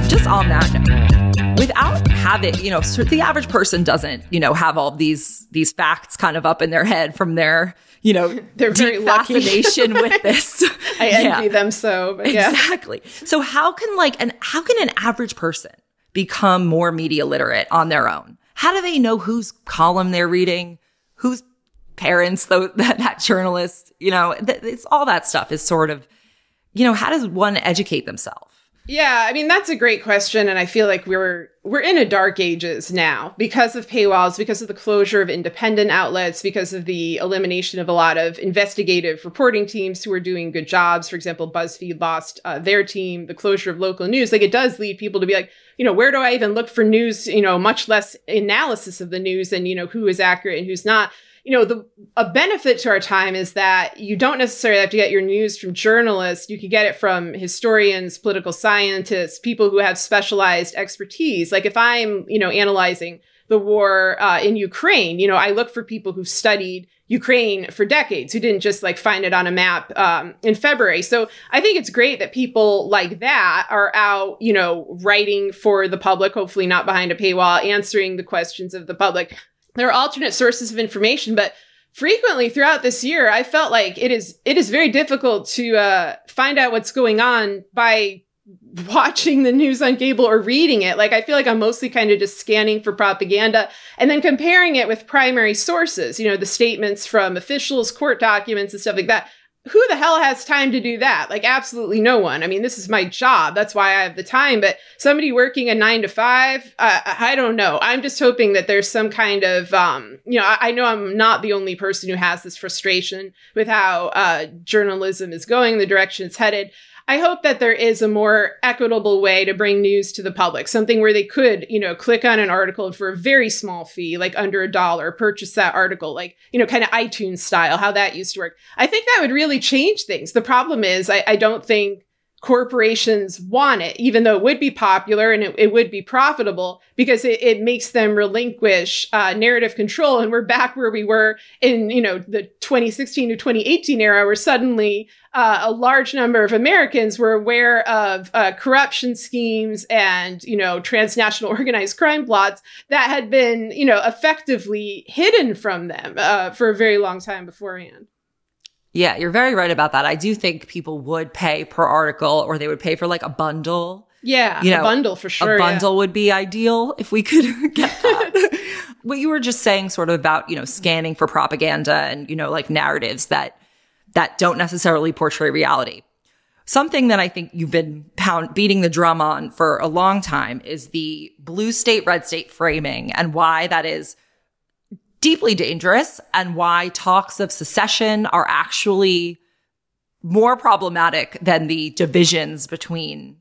Just on that note, without having, you know, the average person doesn't, you know, have all these these facts kind of up in their head from their you know, they're very fascination with this. I envy yeah. them so, but yeah. Exactly. So how can like an how can an average person become more media literate on their own? How do they know whose column they're reading, whose parents though that, that journalist, you know, th- it's all that stuff is sort of, you know, how does one educate themselves? Yeah, I mean that's a great question and I feel like we're we're in a dark ages now because of paywalls, because of the closure of independent outlets, because of the elimination of a lot of investigative reporting teams who are doing good jobs. For example, BuzzFeed lost uh, their team, the closure of local news. Like it does lead people to be like, you know, where do I even look for news, you know, much less analysis of the news and, you know, who is accurate and who's not you know, the a benefit to our time is that you don't necessarily have to get your news from journalists. You can get it from historians, political scientists, people who have specialized expertise. Like if I'm, you know, analyzing the war uh, in Ukraine. You know, I look for people who've studied Ukraine for decades, who didn't just like find it on a map um, in February. So I think it's great that people like that are out, you know, writing for the public, hopefully not behind a paywall, answering the questions of the public. There are alternate sources of information, but frequently throughout this year, I felt like it is it is very difficult to uh, find out what's going on by watching the news on cable or reading it. Like I feel like I'm mostly kind of just scanning for propaganda and then comparing it with primary sources, you know, the statements from officials, court documents and stuff like that. Who the hell has time to do that? Like absolutely no one. I mean, this is my job. That's why I have the time, but somebody working a 9 to 5, uh, I don't know. I'm just hoping that there's some kind of um, you know, I, I, know I'm not the only person who has this frustration with how uh, journalism is going, the direction it's headed. I hope that there is a more equitable way to bring news to the public, something where they could, you know, click on an article for a very small fee, like under a dollar, purchase that article, like, you know, kind of iTunes style, how that used to work. I think that would really change things. The problem is, I, I don't think corporations want it, even though it would be popular and it, it would be profitable because it, it makes them relinquish uh, narrative control. And we're back where we were in, you know, the 2016 to 2018 era, where suddenly uh, a large number of Americans were aware of uh, corruption schemes and, you know, transnational organized crime plots that had been, you know, effectively hidden from them uh, for a very long time beforehand. Yeah, you're very right about that. I do think people would pay per article or they would pay for like a bundle. Yeah, you know, a bundle for sure. A bundle yeah. would be ideal if we could get that. what you were just saying sort of about, you know, scanning for propaganda and, you know, like narratives that that don't necessarily portray reality. Something that I think you've been pound beating the drum on for a long time is the blue state, red state framing and why that is deeply dangerous and why talks of secession are actually more problematic than the divisions between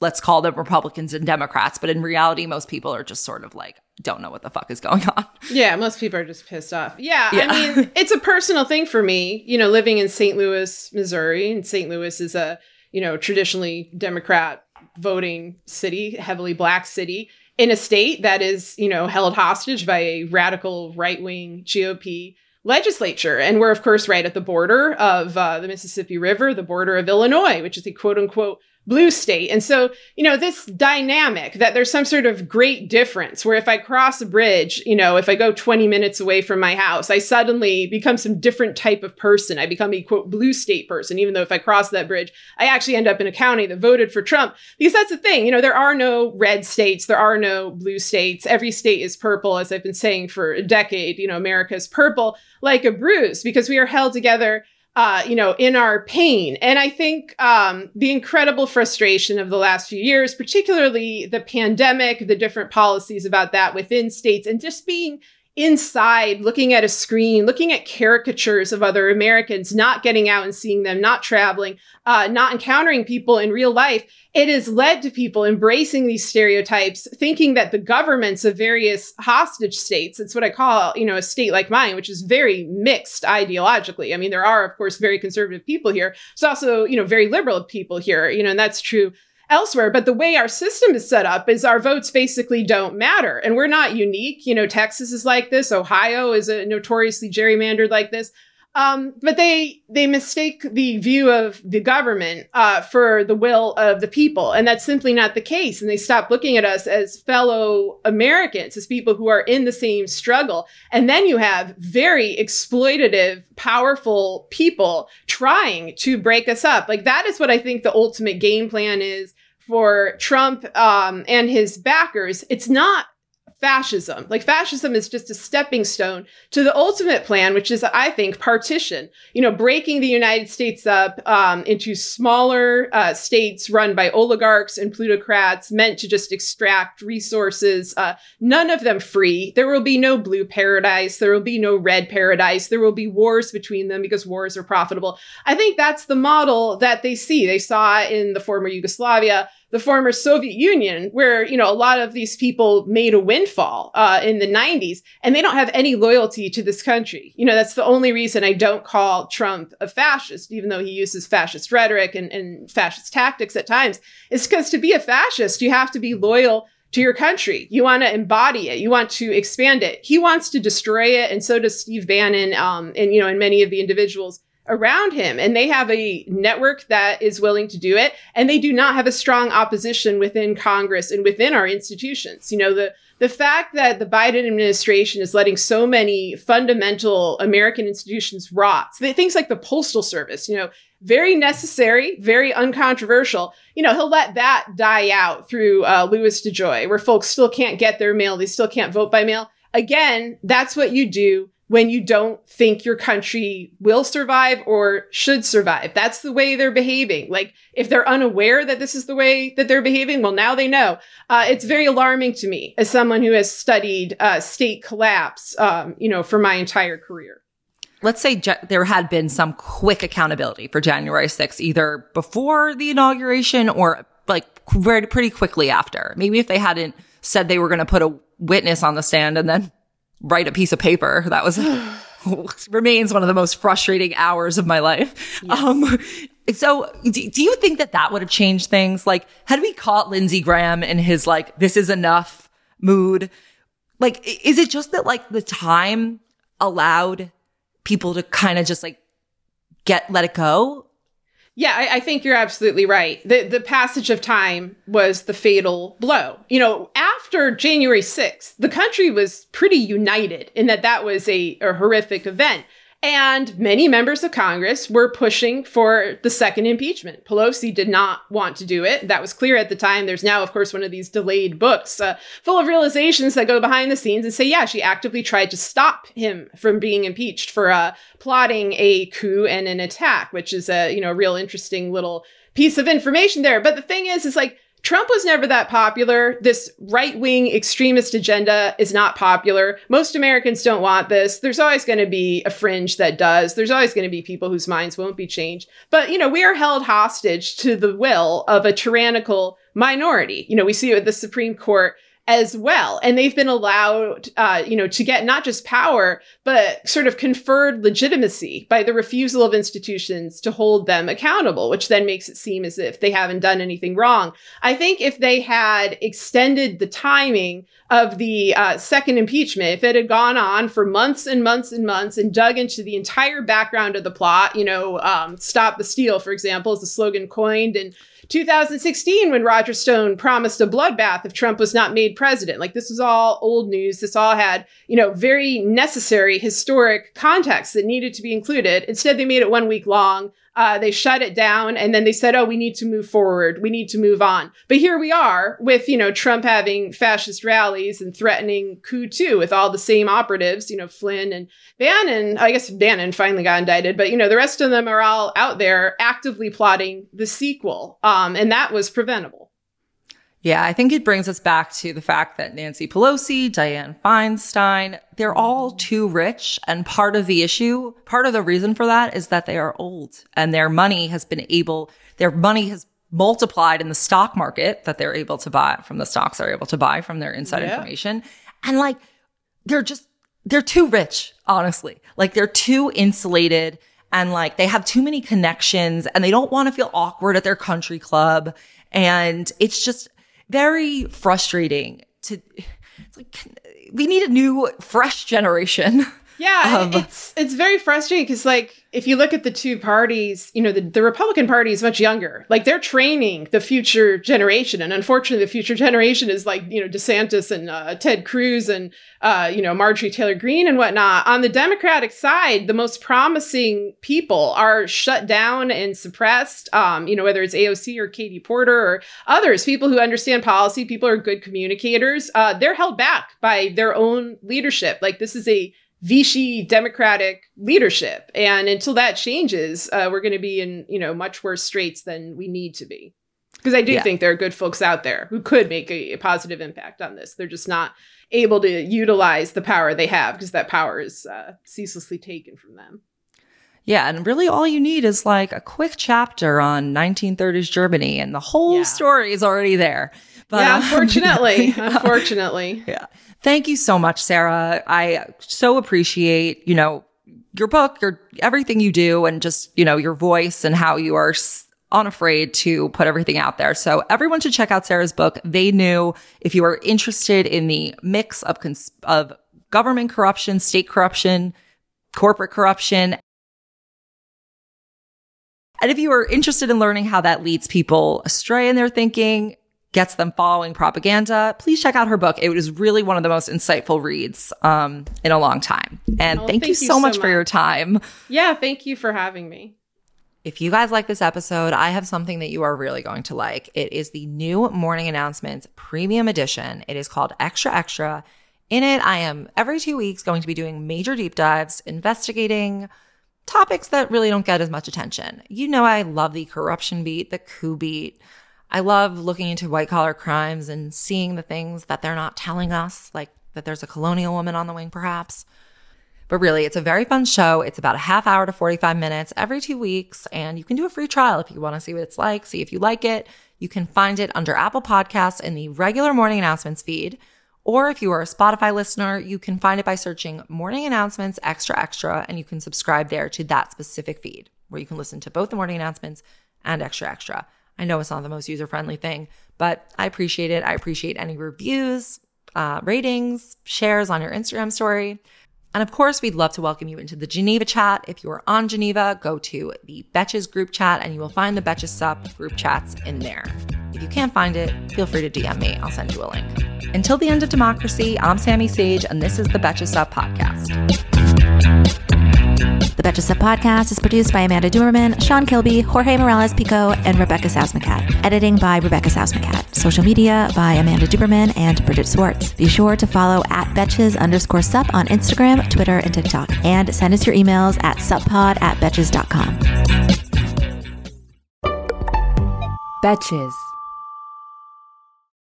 let's call them Republicans and Democrats. But in reality, most people are just sort of like, don't know what the fuck is going on. Yeah, most people are just pissed off. Yeah, yeah. I mean, it's a personal thing for me, you know, living in St. Louis, Missouri, and St. Louis is a, you know, traditionally Democrat voting city, heavily black city in a state that is, you know, held hostage by a radical right wing GOP legislature. And we're, of course, right at the border of uh, the Mississippi River, the border of Illinois, which is a quote unquote blue state. And so, you know, this dynamic that there's some sort of great difference where if I cross a bridge, you know, if I go 20 minutes away from my house, I suddenly become some different type of person. I become a quote blue state person, even though if I cross that bridge, I actually end up in a county that voted for Trump. Because that's the thing, you know, there are no red states, there are no blue states. Every state is purple, as I've been saying for a decade. You know, America is purple like a bruise because we are held together uh, you know, in our pain. And I think um, the incredible frustration of the last few years, particularly the pandemic, the different policies about that within states, and just being inside, looking at a screen, looking at caricatures of other Americans, not getting out and seeing them, not traveling, uh, not encountering people in real life, it has led to people embracing these stereotypes, thinking that the governments of various hostage states, it's what I call, you know, a state like mine, which is very mixed ideologically. I mean, there are, of course, very conservative people here. There's also, you know, very liberal people here, you know, and that's true elsewhere. But the way our system is set up is our votes basically don't matter. And we're not unique. You know, Texas is like this. Ohio is a notoriously gerrymandered like this. Um, but they they mistake the view of the government uh, for the will of the people, and that's simply not the case. And they stop looking at us as fellow Americans, as people who are in the same struggle. And then you have very exploitative, powerful people trying to break us up. Like that is what I think the ultimate game plan is for Trump um, and his backers. It's not fascism. Like fascism is just a stepping stone to the ultimate plan, which is, I think, partition. You know, breaking the United States up um, into smaller uh, states run by oligarchs and plutocrats, meant to just extract resources. Uh, none of them free. There will be no blue paradise. There will be no red paradise. There will be wars between them because wars are profitable. I think that's the model that they see. They saw in the former Yugoslavia the former Soviet Union, where you know a lot of these people made a windfall uh, in the 90s, and they don't have any loyalty to this country. You know that's the only reason I don't call Trump a fascist, even though he uses fascist rhetoric and, and fascist tactics at times. Is because to be a fascist, you have to be loyal to your country. You want to embody it. You want to expand it. He wants to destroy it, and so does Steve Bannon, um, and you know, and many of the individuals around him. And they have a network that is willing to do it, and they do not have a strong opposition within Congress and within our institutions. You know, the the fact that the Biden administration is letting so many fundamental American institutions rot, things like the Postal Service, you know, very necessary, very uncontroversial. You know, he'll let that die out through uh, Louis DeJoy, where folks still can't get their mail, they still can't vote by mail. Again, that's what you do when you don't think your country will survive or should survive. That's the way they're behaving. Like if they're unaware that this is the way that they're behaving, well, now they know. Uh, it's very alarming to me as someone who has studied uh, state collapse, um, you know, for my entire career. Let's say there had been some quick accountability for January 6th, either before the inauguration or like very, pretty quickly after. Maybe if they hadn't said they were going to put a witness on the stand and then write a piece of paper. That was remains one of the most frustrating hours of my life. Yes. Um, so do, do, you think that that would have changed things? Like, had we caught Lindsey Graham in his like, this is enough mood? Like, is it just that like the time allowed people to kind of just like get, let it go? Yeah, I, I, think you're absolutely right. The the passage of time was the fatal blow. You know, after January 6th, the country was pretty united in that that was a, a horrific event. And many members of Congress were pushing for the second impeachment. Pelosi did not want to do it. That was clear at the time. There's now, of course, one of these delayed books uh, full of realizations that go behind the scenes and say, yeah, she actively tried to stop him from being impeached for uh, plotting a coup and an attack, which is a you know real interesting little piece of information there. But the thing is, is like Trump was never that popular. This right wing extremist agenda is not popular. Most Americans don't want this. There's always going to be a fringe that does. There's always going to be people whose minds won't be changed. But, you know, we are held hostage to the will of a tyrannical minority. You know, we see it with the Supreme Court as well. And they've been allowed, uh, you know, to get not just power, but sort of conferred legitimacy by the refusal of institutions to hold them accountable, which then makes it seem as if they haven't done anything wrong. I think if they had extended the timing of the uh, second impeachment, if it had gone on for months and months and months and dug into the entire background of the plot, you know, um, stop the steal, for example, is the slogan coined and 2016 when Roger Stone promised a bloodbath if Trump was not made president. Like this was all old news. This all had, you know, very necessary historic context that needed to be included. Instead, they made it one week long. Uh, they shut it down and then they said, oh, we need to move forward. We need to move on. But here we are with, you know, Trump having fascist rallies and threatening coup too with all the same operatives, you know, Flynn and Bannon. I guess Bannon finally got indicted, but, you know, the rest of them are all out there actively plotting the sequel. Um, and that was preventable. Yeah, I think it brings us back to the fact that Nancy Pelosi, Dianne Feinstein, they're all too rich. And part of the issue, part of the reason for that is that they are old and their money has been able, their money has multiplied in the stock market that they're able to buy from the stocks they're able to buy from their inside yeah. information. And like, they're just, they're too rich, honestly. Like they're too insulated and like they have too many connections and they don't want to feel awkward at their country club. And it's just, very frustrating to, it's like, we need a new, fresh generation. Yeah, it's it's very frustrating because like if you look at the two parties, you know, the, the Republican Party is much younger. Like they're training the future generation. And unfortunately, the future generation is like, you know, DeSantis and uh, Ted Cruz and, uh, you know, Marjorie Taylor Greene and whatnot. On the Democratic side, the most promising people are shut down and suppressed, um, you know, whether it's AOC or Katie Porter or others, people who understand policy, people who are good communicators. Uh, they're held back by their own leadership. Like this is a Vichy Democratic leadership. And until that changes, uh, we're going to be in, you know, much worse straits than we need to be. Because I do yeah. think there are good folks out there who could make a, a, positive impact on this. They're just not able to utilize the power they have because that power is uh, ceaselessly taken from them. Yeah, and really all you need is like a quick chapter on 1930s Germany, and the whole yeah. story is already there. But, yeah, unfortunately, um, unfortunately. Yeah. Thank you so much, Sarah. I so appreciate, you know, your book, your everything you do and just, you know, your voice and how you are unafraid to put everything out there. So everyone should check out Sarah's book. They knew if you are interested in the mix of cons- of government corruption, state corruption, corporate corruption. And if you are interested in learning how that leads people astray in their thinking, gets them following propaganda, please check out her book. It was really one of the most insightful reads um, in a long time. And Oh, thank, you so, much, for your time. Yeah, thank you for having me. If you guys like this episode, I have something that you are really going to like. It is the new morning announcements premium edition. It is called Extra Extra. In it, I am every two weeks going to be doing major deep dives, investigating topics that really don't get as much attention. You know, I love the corruption beat, the coup beat. I love looking into white collar crimes and seeing the things that they're not telling us, like that there's a colonial woman on the wing, perhaps. But really, it's a very fun show. It's about a half hour to 45 minutes every two weeks. And you can do a free trial if you want to see what it's like, see if you like it. You can find it under Apple Podcasts in the regular morning announcements feed. Or if you are a Spotify listener, you can find it by searching morning announcements extra extra and you can subscribe there to that specific feed where you can listen to both the morning announcements and extra extra. I know it's not the most user friendly thing, but I appreciate it. I appreciate any reviews, uh, ratings, shares on your Instagram story. And of course, we'd love to welcome you into the Geneva chat. If you are on Geneva, go to the Betches group chat and you will find the Betches Sup group chats in there. If you can't find it, feel free to DM me. I'll send you a link. Until the end of democracy, I'm Sami Sage, and this is the Betches Sup podcast. The Betches Sup podcast is produced by Amanda Duberman, Sean Kilby, Jorge Morales Pico, and Rebecca Sausmacat. Editing by Rebecca Sausmacat. Social media by Amanda Duberman and Bridget Swartz. Be sure to follow at Betches underscore sup on Instagram, Twitter, and TikTok. And send us your emails at suppod at betches.com. Betches.